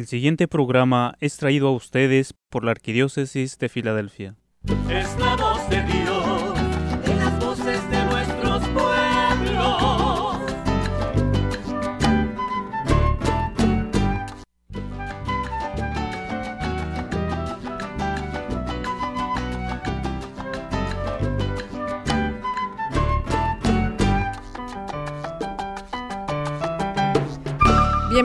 El siguiente programa es traído a ustedes por la Arquidiócesis de Filadelfia.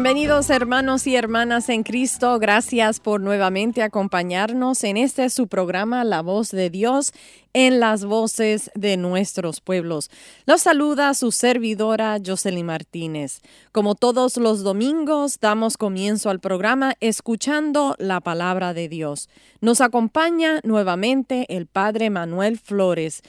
Bienvenidos hermanos y hermanas en Cristo, gracias por nuevamente acompañarnos en este su programa La voz de Dios en las voces de nuestros pueblos. Los saluda su servidora Jocelyn Martínez. Como todos los domingos, damos comienzo al programa escuchando la palabra de Dios. Nos acompaña nuevamente el Padre Manuel Flores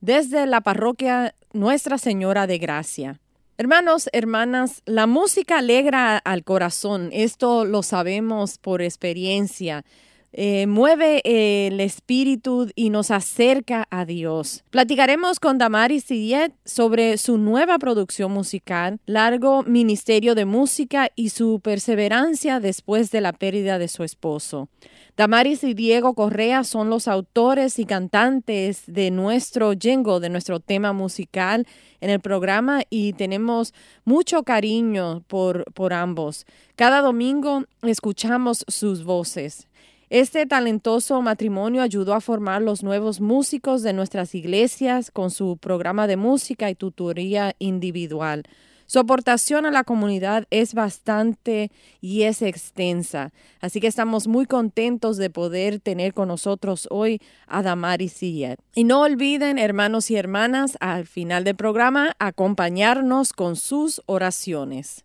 desde la parroquia Nuestra Señora de Gracia. Hermanos, hermanas, la música alegra al corazón, esto lo sabemos por experiencia. Eh, mueve el espíritu y nos acerca a Dios. Platicaremos con Damaris Sidiet sobre su nueva producción musical, largo ministerio de música y su perseverancia después de la pérdida de su esposo. Damaris y Diego Correa son los autores y cantantes de nuestro jingle, de nuestro tema musical en el programa y tenemos mucho cariño por, por ambos. Cada domingo escuchamos sus voces. Este talentoso matrimonio ayudó a formar los nuevos músicos de nuestras iglesias con su programa de música y tutoría individual. Su aportación a la comunidad es bastante y es extensa, así que estamos muy contentos de poder tener con nosotros hoy a Damari Sillet. Y no olviden, hermanos y hermanas, al final del programa acompañarnos con sus oraciones.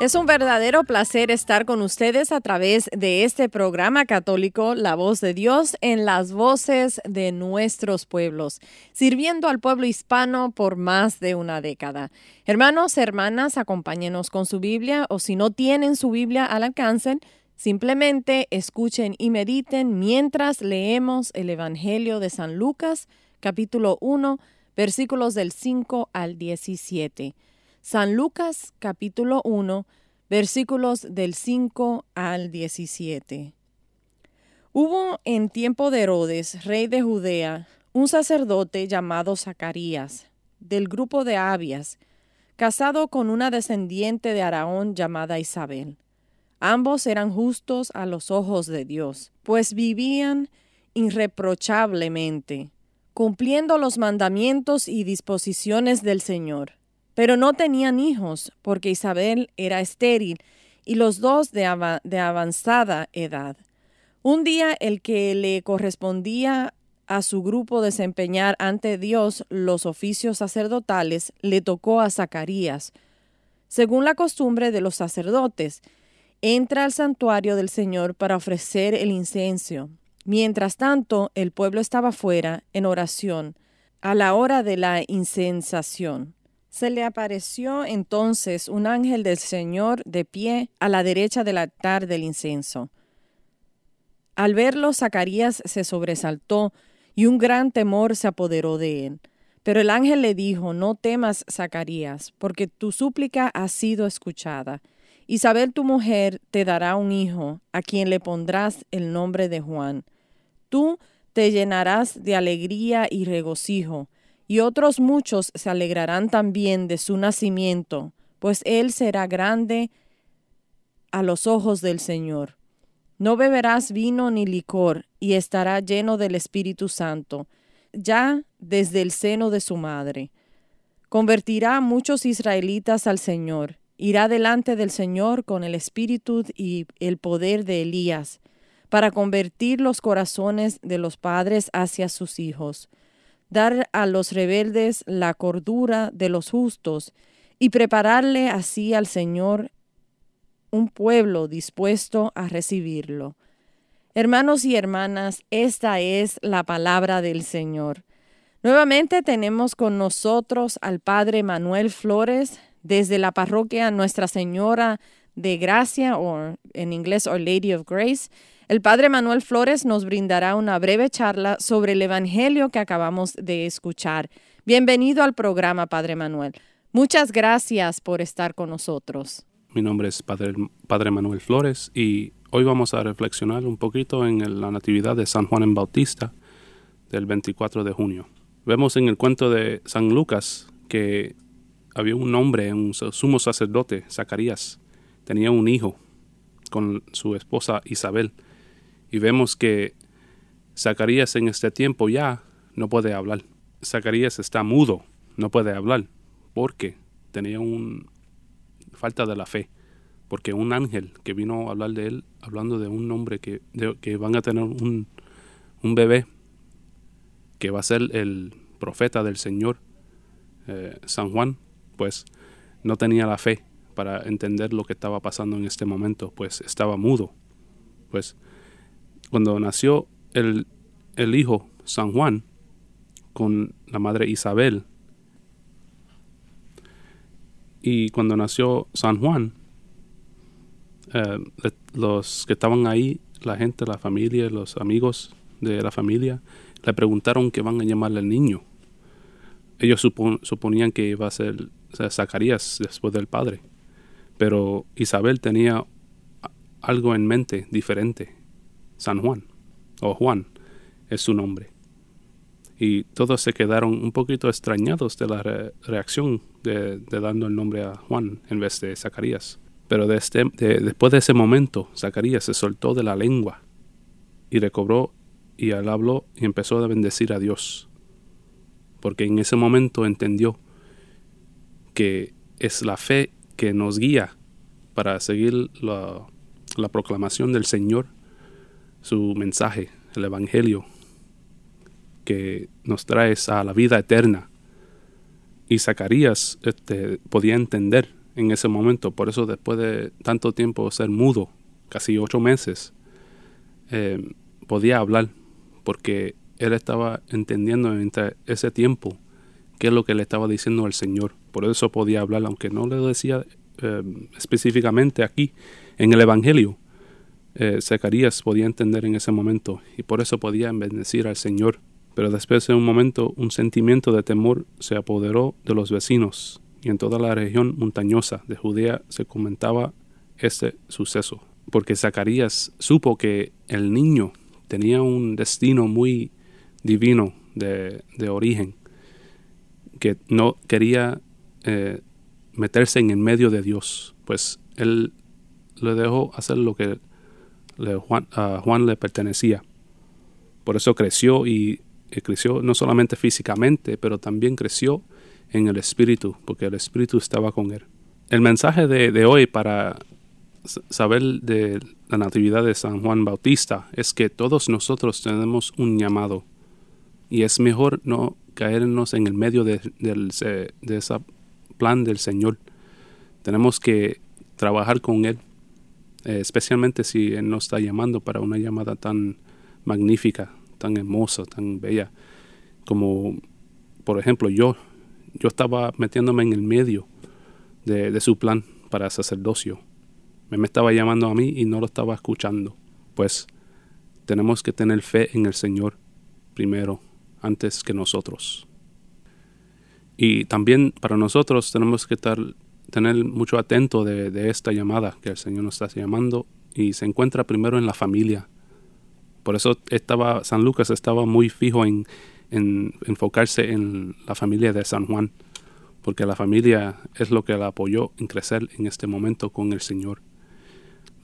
Es un verdadero placer estar con ustedes a través de este programa católico La Voz de Dios en las voces de nuestros pueblos, sirviendo al pueblo hispano por más de una década. Hermanos, hermanas, acompáñenos con su Biblia o si no tienen su Biblia al alcance, simplemente escuchen y mediten mientras leemos el Evangelio de San Lucas, capítulo 1, versículos del 5 al 17. San Lucas capítulo 1 versículos del 5 al 17. Hubo en tiempo de Herodes, rey de Judea, un sacerdote llamado Zacarías, del grupo de Abias, casado con una descendiente de Araón llamada Isabel. Ambos eran justos a los ojos de Dios, pues vivían irreprochablemente, cumpliendo los mandamientos y disposiciones del Señor. Pero no tenían hijos, porque Isabel era estéril y los dos de, avanzada edad. Un día el que le correspondía a su grupo desempeñar ante Dios los oficios sacerdotales le tocó a Zacarías. Según la costumbre de los sacerdotes, entra al santuario del Señor para ofrecer el incenso. Mientras tanto, el pueblo estaba fuera en oración a la hora de la incensación. Se le apareció entonces un ángel del Señor de pie a la derecha del altar del incenso. Al verlo, Zacarías se sobresaltó y un gran temor se apoderó de él. Pero el ángel le dijo, no temas, Zacarías, porque tu súplica ha sido escuchada. Isabel tu mujer te dará un hijo, a quien le pondrás el nombre de Juan. Tú te llenarás de alegría y regocijo, y otros muchos se alegrarán también de su nacimiento, pues él será grande a los ojos del Señor. No beberás vino ni licor, y estará lleno del Espíritu Santo, ya desde el seno de su madre. Convertirá a muchos israelitas al Señor, irá delante del Señor con el espíritu y el poder de Elías, para convertir los corazones de los padres hacia sus hijos dar a los rebeldes la cordura de los justos y prepararle así al Señor un pueblo dispuesto a recibirlo. Hermanos y hermanas, esta es la palabra del Señor. Nuevamente tenemos con nosotros al Padre Manuel Flores desde la parroquia Nuestra Señora de Gracia, o en inglés Our Lady of Grace, El padre Manuel Flores nos brindará una breve charla sobre el Evangelio que acabamos de escuchar. Bienvenido al programa, Padre Manuel. Muchas gracias por estar con nosotros. Mi nombre es Padre, padre Manuel Flores y hoy vamos a reflexionar un poquito en la Natividad de San Juan en Bautista del 24 de junio. Vemos en el cuento de San Lucas que había un hombre, un sumo sacerdote, Zacarías, tenía un hijo con su esposa Isabel y vemos que Zacarías en este tiempo ya no puede hablar. Zacarías está mudo, no puede hablar, porque tenía un falta de la fe, porque un ángel que vino a hablar de él, hablando de un hombre que, que van a tener un, un, bebé, que va a ser el profeta del Señor, eh, San Juan, pues no tenía la fe para entender lo que estaba pasando en este momento, pues estaba mudo. Pues cuando nació el, el hijo San Juan con la madre Isabel, y cuando nació San Juan, eh, los que estaban ahí, la gente, la familia, los amigos de la familia, le preguntaron qué van a llamarle al niño. Ellos suponían que iba a ser Zacarías después del padre, pero Isabel tenía algo en mente diferente. San Juan, o Juan, es su nombre. Y todos se quedaron un poquito extrañados de la reacción de, dando el nombre a Juan en vez de Zacarías. Pero este, después de ese momento, Zacarías se soltó de la lengua y recobró y habló y empezó a bendecir a Dios. Porque en ese momento entendió que es la fe que nos guía para seguir la proclamación del Señor su mensaje, el Evangelio, que nos trae a la vida eterna. Y Zacarías este, podía entender en ese momento, por eso después de tanto tiempo ser mudo, casi ocho meses, eh, podía hablar, porque él estaba entendiendo en ese tiempo qué es lo que le estaba diciendo al Señor. Por eso podía hablar, aunque no le decía eh, específicamente aquí en el Evangelio, eh, Zacarías podía entender en ese momento y por eso podía bendecir al Señor. Pero después de un momento un sentimiento de temor se apoderó de los vecinos y en toda la región montañosa de Judea se comentaba este suceso, porque Zacarías supo que el niño tenía un destino muy divino de, origen, que no quería eh, meterse en el medio de Dios, pues él le dejó hacer lo que Juan, a Juan le pertenecía. Por eso creció y, creció no solamente físicamente, pero también creció en el espíritu, porque el espíritu estaba con él. El mensaje de, hoy para saber de la natividad de San Juan Bautista es que todos nosotros tenemos un llamado y es mejor no caernos en el medio de, de ese plan del Señor. Tenemos que trabajar con Él eh, especialmente si Él nos está llamando para una llamada tan magnífica, tan hermosa, tan bella, como por ejemplo yo, yo estaba metiéndome en el medio de, su plan para sacerdocio. Me estaba llamando a mí y no lo estaba escuchando. Pues tenemos que tener fe en el Señor primero, antes que nosotros. Y también para nosotros tenemos que estar tener mucho atento de, esta llamada que el Señor nos está llamando y se encuentra primero en la familia. Por eso estaba San Lucas estaba muy fijo en, enfocarse en la familia de San Juan, porque la familia es lo que la apoyó en crecer en este momento con el Señor.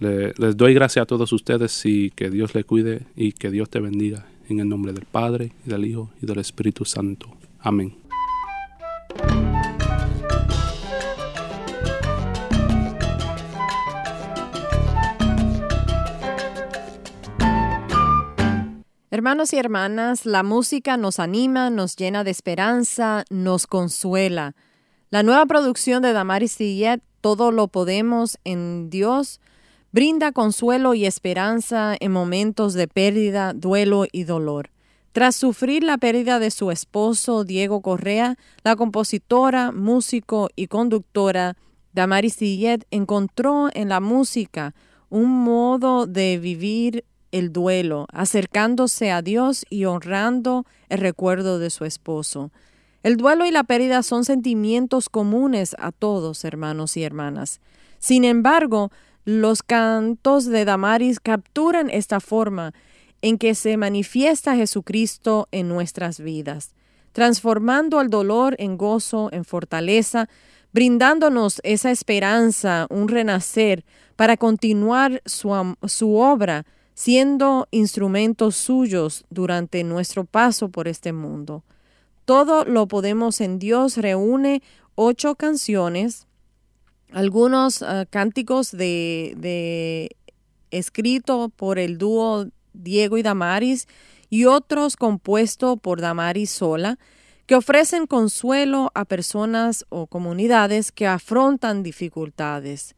les doy gracias a todos ustedes y que Dios le cuide y que Dios te bendiga. En el nombre del Padre, y del Hijo, y del Espíritu Santo. Amén. Hermanos y hermanas, la música nos anima, nos llena de esperanza, nos consuela. La nueva producción de Damaris Tillet, Todo lo podemos en Dios, brinda consuelo y esperanza en momentos de pérdida, duelo y dolor. Tras sufrir la pérdida de su esposo Diego Correa, la compositora, músico y conductora Damaris Tillet encontró en la música un modo de vivir el duelo, acercándose a Dios y honrando el recuerdo de su esposo. El duelo y la pérdida son sentimientos comunes a todos, hermanos y hermanas. Sin embargo, los cantos de Damaris capturan esta forma en que se manifiesta Jesucristo en nuestras vidas, transformando el dolor en gozo, en fortaleza, brindándonos esa esperanza, un renacer, para continuar su, su obra, siendo instrumentos suyos durante nuestro paso por este mundo. Todo lo podemos en Dios reúne ocho canciones, algunos uh, cánticos de, de escrito por el dúo Diego y Damaris y otros compuestos por Damaris sola, que ofrecen consuelo a personas o comunidades que afrontan dificultades.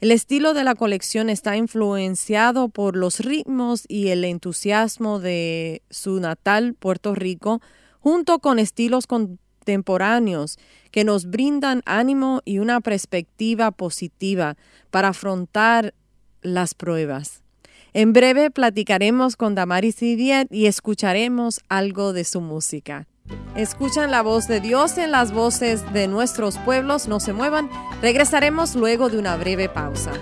El estilo de la colección está influenciado por los ritmos y el entusiasmo de su natal Puerto Rico, junto con estilos contemporáneos que nos brindan ánimo y una perspectiva positiva para afrontar las pruebas. En breve platicaremos con Damaris Didier y escucharemos algo de su música. Escuchan la voz de Dios en las voces de nuestros pueblos. No se muevan. Regresaremos luego de una breve pausa.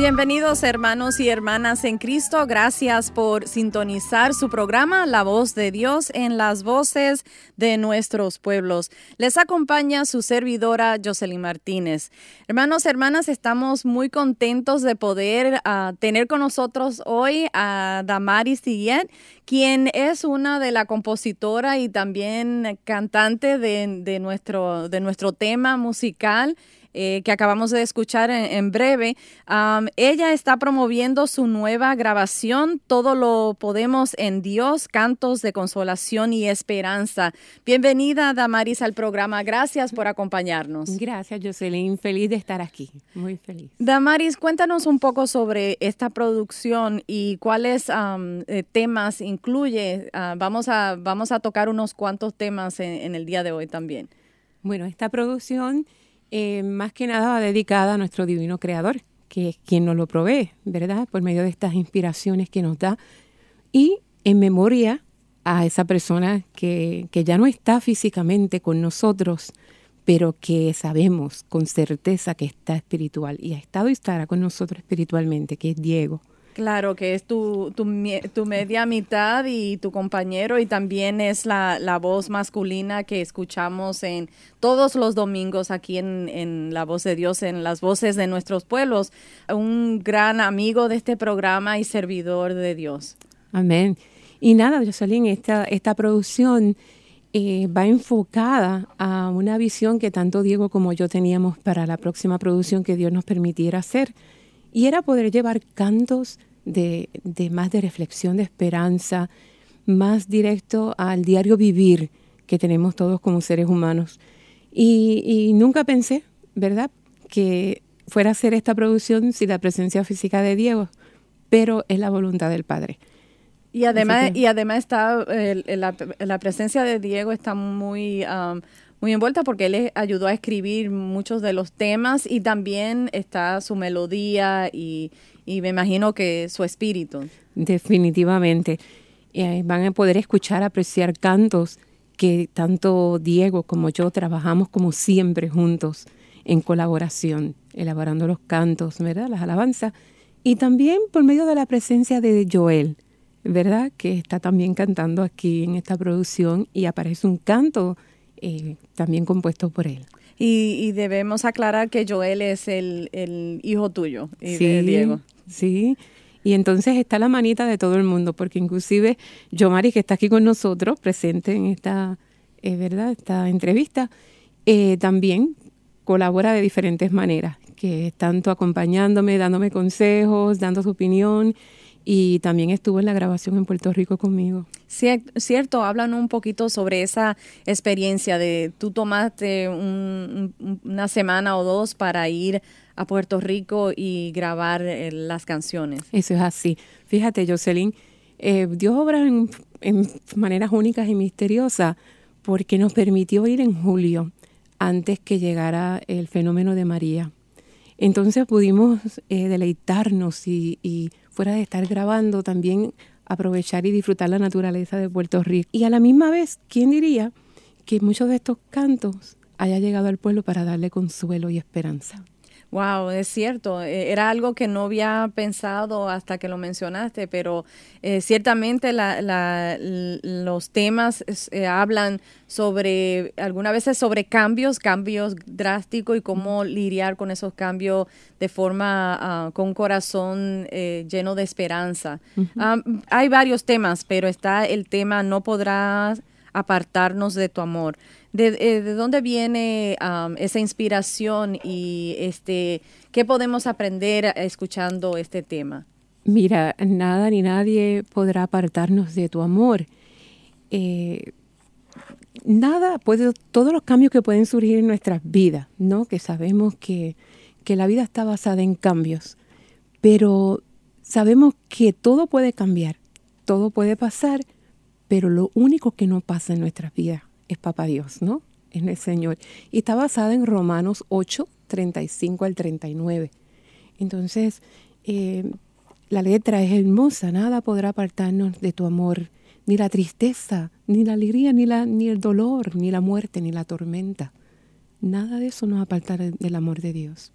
Bienvenidos hermanos y hermanas en Cristo. Gracias por sintonizar su programa La voz de Dios en las voces de nuestros pueblos. Les acompaña su servidora Jocelyn Martínez. Hermanos, hermanas, estamos muy contentos de poder uh, tener con nosotros hoy a Damaris Siguiet, quien es una de la compositora y también cantante de, nuestro, de nuestro tema musical eh, que acabamos de escuchar en, breve, ella está promoviendo su nueva grabación, Todo lo podemos en Dios, cantos de consolación y esperanza. Bienvenida, Damaris, al programa. Gracias por acompañarnos. Gracias, Jocelyn. Feliz de estar aquí. Muy feliz. Damaris, cuéntanos un poco sobre esta producción y cuáles eh, temas incluye. Uh, vamos, a, vamos a tocar unos cuantos temas en, en el día de hoy también. Bueno, esta producción eh, más que nada dedicada a nuestro divino creador, que es quien nos lo provee, ¿verdad? Por medio de estas inspiraciones que nos da. Y en memoria a esa persona que, que ya no está físicamente con nosotros, pero que sabemos con certeza que está espiritual y ha estado y estará con nosotros espiritualmente, que es Diego. Claro, que es tu, tu, media mitad y tu compañero y también es la, la, voz masculina que escuchamos en todos los domingos aquí en, en, La Voz de Dios, en las voces de nuestros pueblos. Un gran amigo de este programa y servidor de Dios. Amén. Y nada, Jocelyn, esta, esta producción eh, va enfocada a una visión que tanto Diego como yo teníamos para la próxima producción que Dios nos permitiera hacer y era poder llevar cantos de, de, más de reflexión, de esperanza, más directo al diario vivir que tenemos todos como seres humanos. Y, y nunca pensé, ¿verdad?, que fuera a hacer esta producción sin la presencia física de Diego, pero es la voluntad del Padre. Y además, y además está eh, la, la, presencia de Diego está muy um, muy envuelta porque él ayudó a escribir muchos de los temas y también está su melodía y, y me imagino que su espíritu. Definitivamente. Eh, van a poder escuchar, apreciar cantos que tanto Diego como yo trabajamos como siempre juntos en colaboración, elaborando los cantos, ¿verdad? Las alabanzas. Y también por medio de la presencia de Joel, ¿verdad? Que está también cantando aquí en esta producción y aparece un canto eh, también compuesto por él. Y, debemos aclarar que Joel es el, el hijo tuyo y de Diego. Sí, y entonces está la manita de todo el mundo, porque inclusive Yomari, que está aquí con nosotros, presente en esta, eh, ¿verdad? esta entrevista, eh, también colabora de diferentes maneras, que es tanto acompañándome, dándome consejos, dando su opinión, y también estuvo en la grabación en Puerto Rico conmigo. Cierto, hablan un poquito sobre esa experiencia de tú tomaste una semana o dos para ir a Puerto Rico y grabar eh, las canciones. Eso es así. Fíjate, Jocelyn, eh, Dios obra en, en maneras únicas y misteriosas porque nos permitió ir en julio, antes que llegara el fenómeno de María. Entonces pudimos eh, deleitarnos y, y, fuera de estar grabando, también aprovechar y disfrutar la naturaleza de Puerto Rico. Y a la misma vez, ¿quién diría que muchos de estos cantos haya llegado al pueblo para darle consuelo y esperanza? Wow, es cierto. E, era algo que no había pensado hasta que lo mencionaste, pero eh, ciertamente los temas eh, hablan sobre, algunas veces sobre cambios, cambios drásticos y cómo lidiar con esos cambios de forma, ah, con un corazón eh, lleno de esperanza. Ah, hay varios temas, pero está el tema no podrás apartarnos de tu amor. ¿De, eh, de dónde viene esa inspiración y este qué podemos aprender escuchando este tema? Mira, nada ni nadie podrá apartarnos de tu amor. Eh, nada puede, todos los cambios que pueden surgir en nuestras vidas, ¿no? Que sabemos que, que la vida está basada en cambios, pero sabemos que todo puede cambiar, todo puede pasar, pero lo único que no pasa en nuestras vidas es Papá Dios, ¿no? Es el Señor. Y está basada en Romanos 8, 35 al 39. Entonces, eh, la letra es hermosa, nada podrá apartarnos de tu amor, ni la tristeza, ni la alegría, ni, la, ni el dolor, ni la muerte, ni la tormenta. Nada de eso nos apartará del amor de Dios.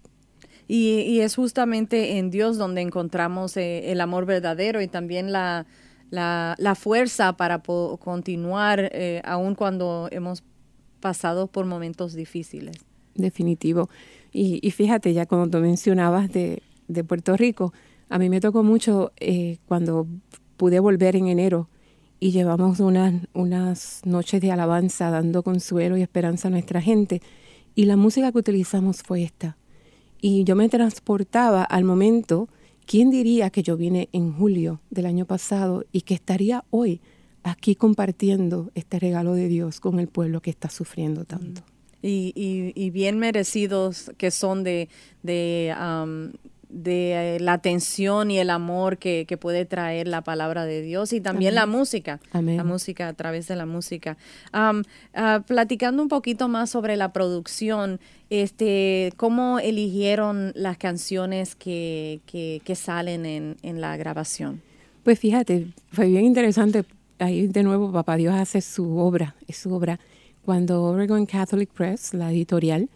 Y, es justamente en Dios donde encontramos eh, el amor verdadero y también la, la, fuerza para continuar eh, aun cuando hemos pasado por momentos difíciles. Definitivo. Y, fíjate, ya tú mencionabas de, Puerto Rico, a mí me tocó mucho eh, cuando pude volver en enero y llevamos unas, unas noches de alabanza dando consuelo y esperanza a nuestra gente. Y la música que utilizamos fue esta. Y yo me transportaba al momento ¿Quién diría que yo vine en julio del año pasado y que estaría hoy aquí compartiendo este regalo de Dios con el pueblo que está sufriendo tanto? Y, bien merecidos que son de, de de eh, la atención y el amor que, que, puede traer la palabra de Dios y también la música, la música a través de la música. Ah, platicando un poquito más sobre la producción, este, ¿cómo eligieron las canciones que, que, que salen en, en, la grabación? Pues fíjate, fue bien interesante. Ahí de nuevo Papá Dios hace su obra, es su obra. Cuando Oregon Catholic Press, la editorial,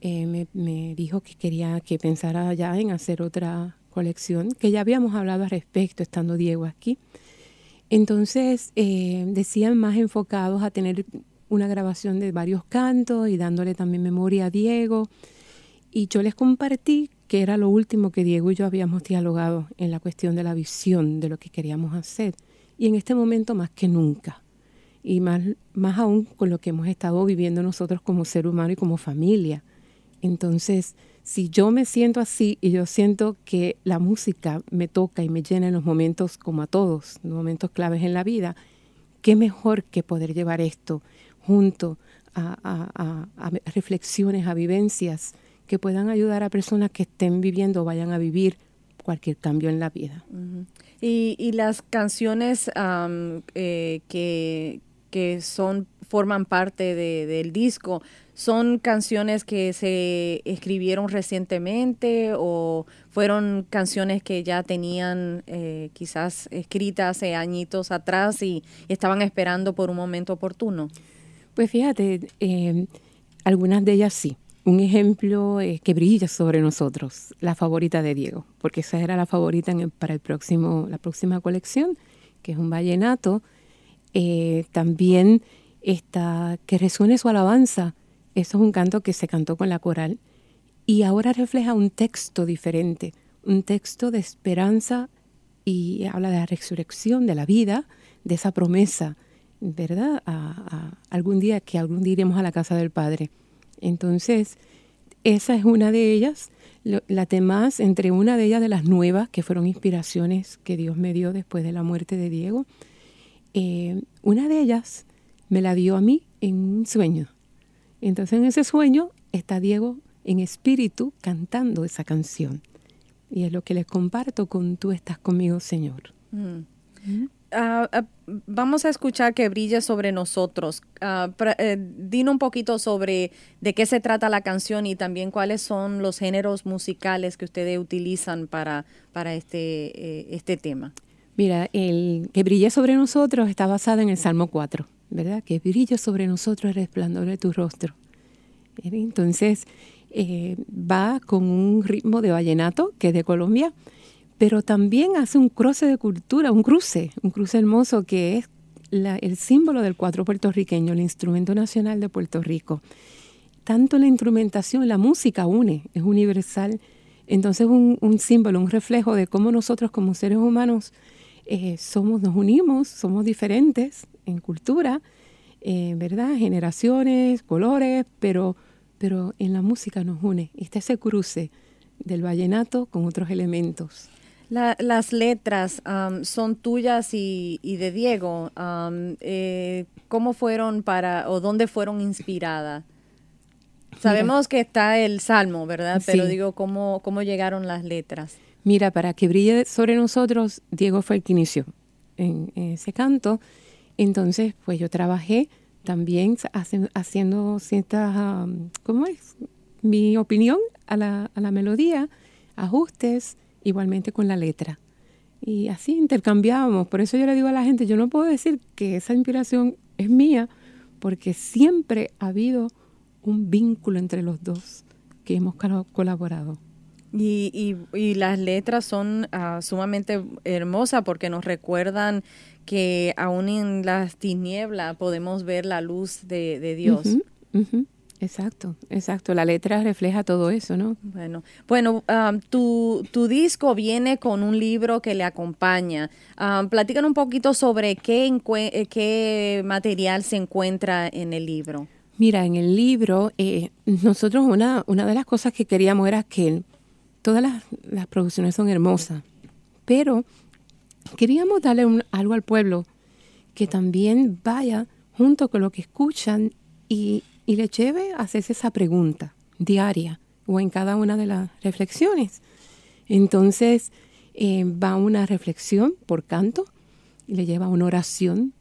eh, me, dijo que quería que pensara ya en hacer otra colección, que ya habíamos hablado al respecto estando Diego aquí. Entonces eh, decían más enfocados a tener una grabación de varios cantos y dándole también memoria a Diego. Y yo les compartí que era lo último que Diego y yo habíamos dialogado en la cuestión de la visión de lo que queríamos hacer. Y en este momento más que nunca. Y más, más aún con lo que hemos estado viviendo nosotros como ser humano y como familia. Entonces, si yo me siento así y yo siento que la música me toca y me llena en los momentos como a todos, los momentos claves en la vida, qué mejor que poder llevar esto junto a, reflexiones, a vivencias que puedan ayudar a personas que estén viviendo o vayan a vivir cualquier cambio en la vida. y, las canciones eh, que, que son forman parte del disco ¿Son canciones que se escribieron recientemente o fueron canciones que ya tenían eh, quizás escritas hace añitos atrás y, estaban esperando por un momento oportuno? Pues fíjate, eh, algunas de ellas sí. Un ejemplo eh, que brilla sobre nosotros, la favorita de Diego, porque esa era la favorita para el próximo, la próxima colección, que es un vallenato. También esta, que resuene su alabanza eso es un canto que se cantó con la coral y ahora refleja un texto diferente, un texto de esperanza y habla de la resurrección de la vida, de esa promesa, ¿verdad? A, algún día que algún día iremos a la casa del Padre. Entonces, esa es una de ellas. La demás, entre una de ellas de las nuevas, que fueron inspiraciones que Dios me dio después de la muerte de Diego, eh, una de ellas me la dio a mí en un sueño. Entonces en ese sueño está Diego en espíritu cantando esa canción. Y es lo que les comparto con Tú estás conmigo, Señor. Mm. Ah, ah, vamos a escuchar que brille sobre nosotros. Uh, un poquito sobre de qué se trata la canción y también cuáles son los géneros musicales que ustedes utilizan para, para este, eh, este tema. Mira, el que brille sobre nosotros está basado en el Salmo 4, ¿verdad? Que brille sobre nosotros el resplandor de tu rostro. Entonces, eh, va con un ritmo de vallenato, que es de Colombia, pero también hace un cruce de cultura, un cruce, un cruce hermoso que es el símbolo del cuatro puertorriqueño, el instrumento nacional de Puerto Rico. Tanto la instrumentación, la música une, es universal. Entonces un, un símbolo, un reflejo de cómo nosotros como seres humanos eh, somos, nos unimos, somos diferentes en cultura, eh, ¿verdad? Generaciones, colores, pero, pero en la música nos une. está ese cruce del vallenato con otros elementos las letras son tuyas y, de Diego. Eh, ¿Cómo fueron para o dónde fueron inspiradas? Sabemos que está el salmo, ¿verdad? Pero digo, ¿cómo, ¿cómo llegaron las letras? Mira, para que brille sobre nosotros, Diego fue el que inició en, ese canto. Entonces, pues yo trabajé también haciendo ciertas, ¿cómo es? Mi opinión a la, a la melodía, ajustes, igualmente con la letra. Y así intercambiábamos. Por eso yo le digo a la gente, yo no puedo decir que esa inspiración es mía, porque siempre ha habido un vínculo entre los dos que hemos colaborado. Y, y, las letras son ah, sumamente hermosas porque nos recuerdan que aún en las tinieblas podemos ver la luz de, Dios. Exacto, exacto. La letra refleja todo eso, ¿no? Bueno, bueno, um, tu, tu, disco viene con un libro que le acompaña. Um, platican un poquito sobre qué, eh, qué material se encuentra en el libro. Mira, en el libro, eh, nosotros una, una de las cosas que queríamos era que todas las, producciones son hermosas, pero queríamos darle algo al pueblo que también vaya junto con lo que escuchan y, y le lleve a hacerse esa pregunta diaria o en cada una de las reflexiones. Entonces eh, va una reflexión por canto, y le lleva una oración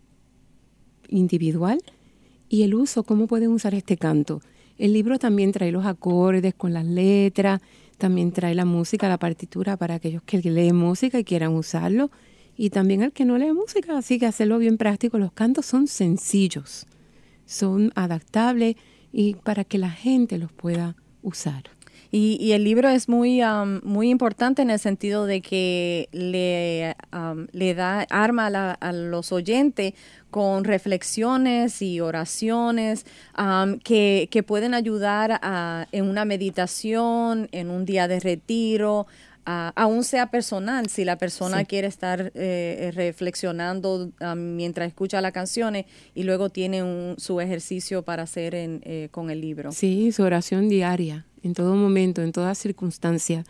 individual y el uso, cómo pueden usar este canto. El libro también trae los acordes con las letras, también trae la música, la partitura para aquellos que leen música y quieran usarlo, y también al que no lee música, así que hacerlo bien práctico. Los cantos son sencillos son adaptables y para que la gente los pueda usar. Y, el libro es muy, muy importante en el sentido de que le, le da arma a, los oyentes con reflexiones y oraciones que, que, pueden ayudar a, en una meditación, en un día de retiro, aún sea personal, si la persona quiere estar eh, reflexionando mientras escucha las canciones y luego tiene su ejercicio para hacer eh, con el libro. Sí, su oración diaria, en todo momento, en toda circunstancia,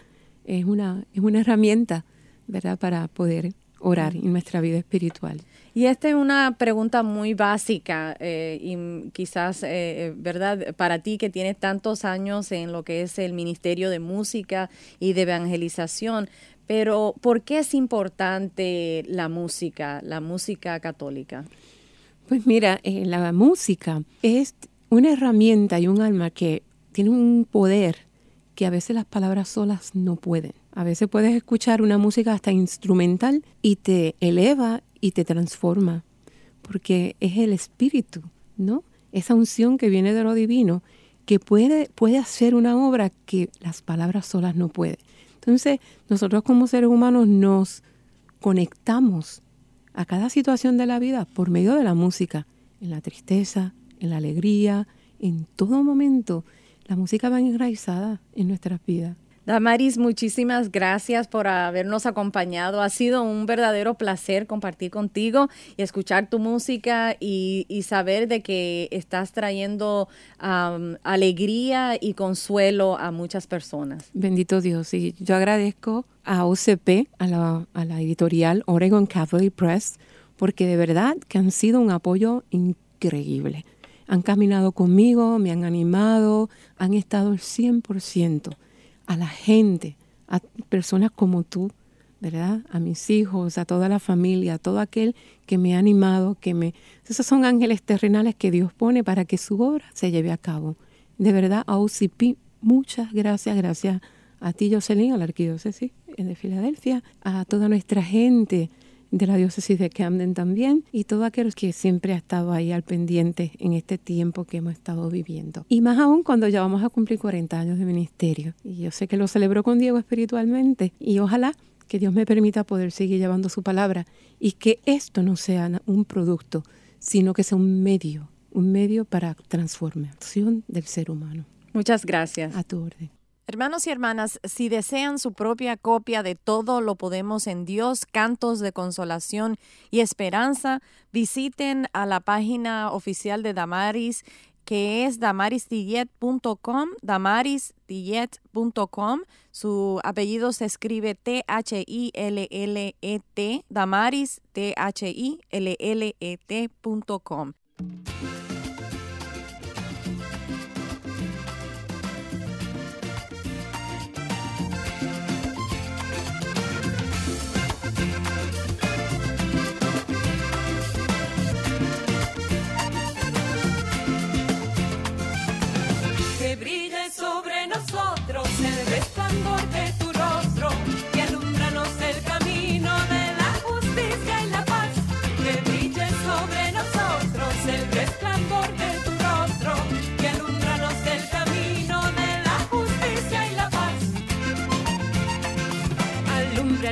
es una, es una herramienta, ¿verdad?, para poder orar en nuestra vida espiritual. Y esta es una pregunta muy básica eh, y quizás, eh, eh, ¿verdad? Para ti que tienes tantos años en lo que es el Ministerio de Música y de Evangelización, pero ¿por qué es importante la música, la música católica? Pues mira, la música es una herramienta y un alma que tiene un poder que a veces las palabras solas no pueden. A veces puedes escuchar una música hasta instrumental y te eleva y te transforma, porque es el espíritu, ¿no? Esa unción que viene de lo divino que puede, puede hacer una obra que las palabras solas no pueden. Entonces, nosotros como seres humanos nos conectamos a cada situación de la vida por medio de la música, en la tristeza, en la alegría, en todo momento. La música va enraizada en nuestras vidas. Damaris, muchísimas gracias por habernos acompañado. Ha sido un verdadero placer compartir contigo y escuchar tu música y, saber de que estás trayendo alegría y consuelo a muchas personas. Bendito Dios. Y yo agradezco a OCP, a la, a la editorial Oregon Catholic Press, porque de verdad que han sido un apoyo increíble. Han caminado conmigo, me han animado, han estado el 100% a la gente, a personas como tú, ¿verdad? A mis hijos, a toda la familia, a todo aquel que me ha animado, que me... Esos son ángeles terrenales que Dios pone para que su obra se lleve a cabo. De verdad, a muchas gracias, gracias a ti, Jocelyn, a la arquidiócesis de Filadelfia, a toda nuestra gente de la diócesis de Camden también y todo aquellos que siempre ha estado ahí al pendiente en este tiempo que hemos estado viviendo. Y más aún cuando ya vamos a cumplir 40 años de ministerio. Y yo sé que lo celebro con Diego espiritualmente y ojalá que Dios me permita poder seguir llevando su palabra y que esto no sea un producto, sino que sea un medio, un medio para transformación del ser humano. Muchas gracias. A tu orden. Hermanos y hermanas, si desean su propia copia de Todo lo podemos en Dios, cantos de consolación y esperanza, visiten a la página oficial de Damaris que es damaristillet.com, damaristillet.com. Su apellido se escribe T-H-I-L-L-E-T, damaris, T-H-I-L-L-E-T.com.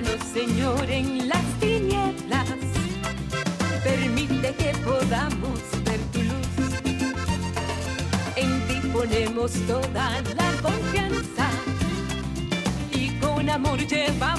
Señor, en las tinieblas. Permite que podamos ver tu luz. En ti ponemos toda la confianza y con amor llevamos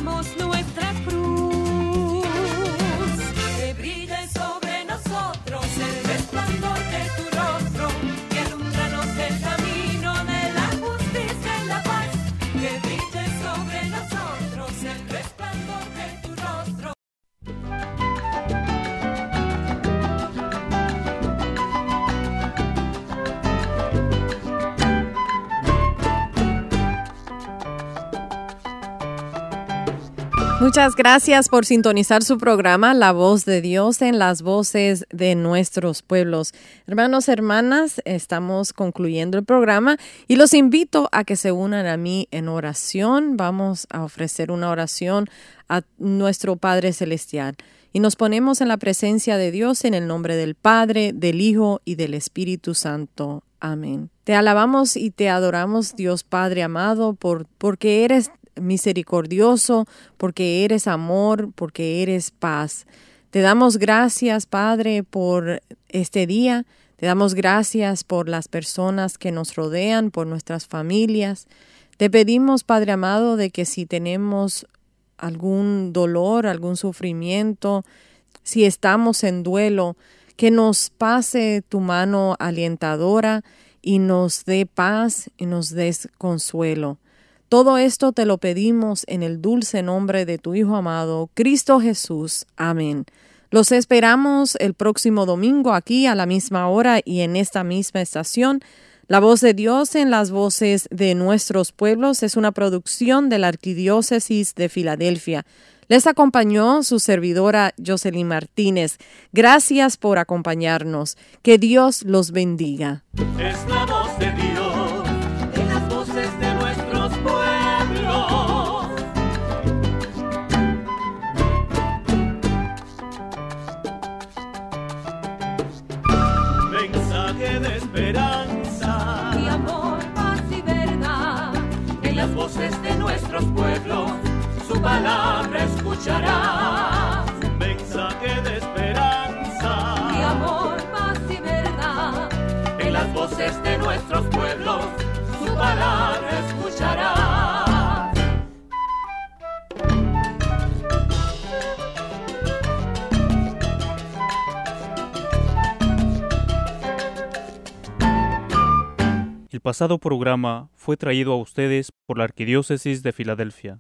Muchas gracias por sintonizar su programa La Voz de Dios en las voces de nuestros pueblos. Hermanos, hermanas, estamos concluyendo el programa y los invito a que se unan a mí en oración. Vamos a ofrecer una oración a nuestro Padre Celestial. Y nos ponemos en la presencia de Dios en el nombre del Padre, del Hijo y del Espíritu Santo. Amén. Te alabamos y te adoramos, Dios Padre amado, por, porque eres misericordioso, porque eres amor, porque eres paz. Te damos gracias, Padre, por este día. Te damos gracias por las personas que nos rodean, por nuestras familias. Te pedimos, Padre amado, de que si tenemos algún dolor, algún sufrimiento, si estamos en duelo, que nos pase tu mano alientadora y nos dé paz y nos des consuelo. Todo esto te lo pedimos en el dulce nombre de tu Hijo amado, Cristo Jesús. Amén. Los esperamos el próximo domingo aquí a la misma hora y en esta misma estación. La voz de Dios en las voces de nuestros pueblos es una producción de la Arquidiócesis de Filadelfia. Les acompañó su servidora Jocelyn Martínez. Gracias por acompañarnos. Que Dios los bendiga. Es de Dios El pasado programa fue traído a ustedes por la Arquidiócesis de Filadelfia.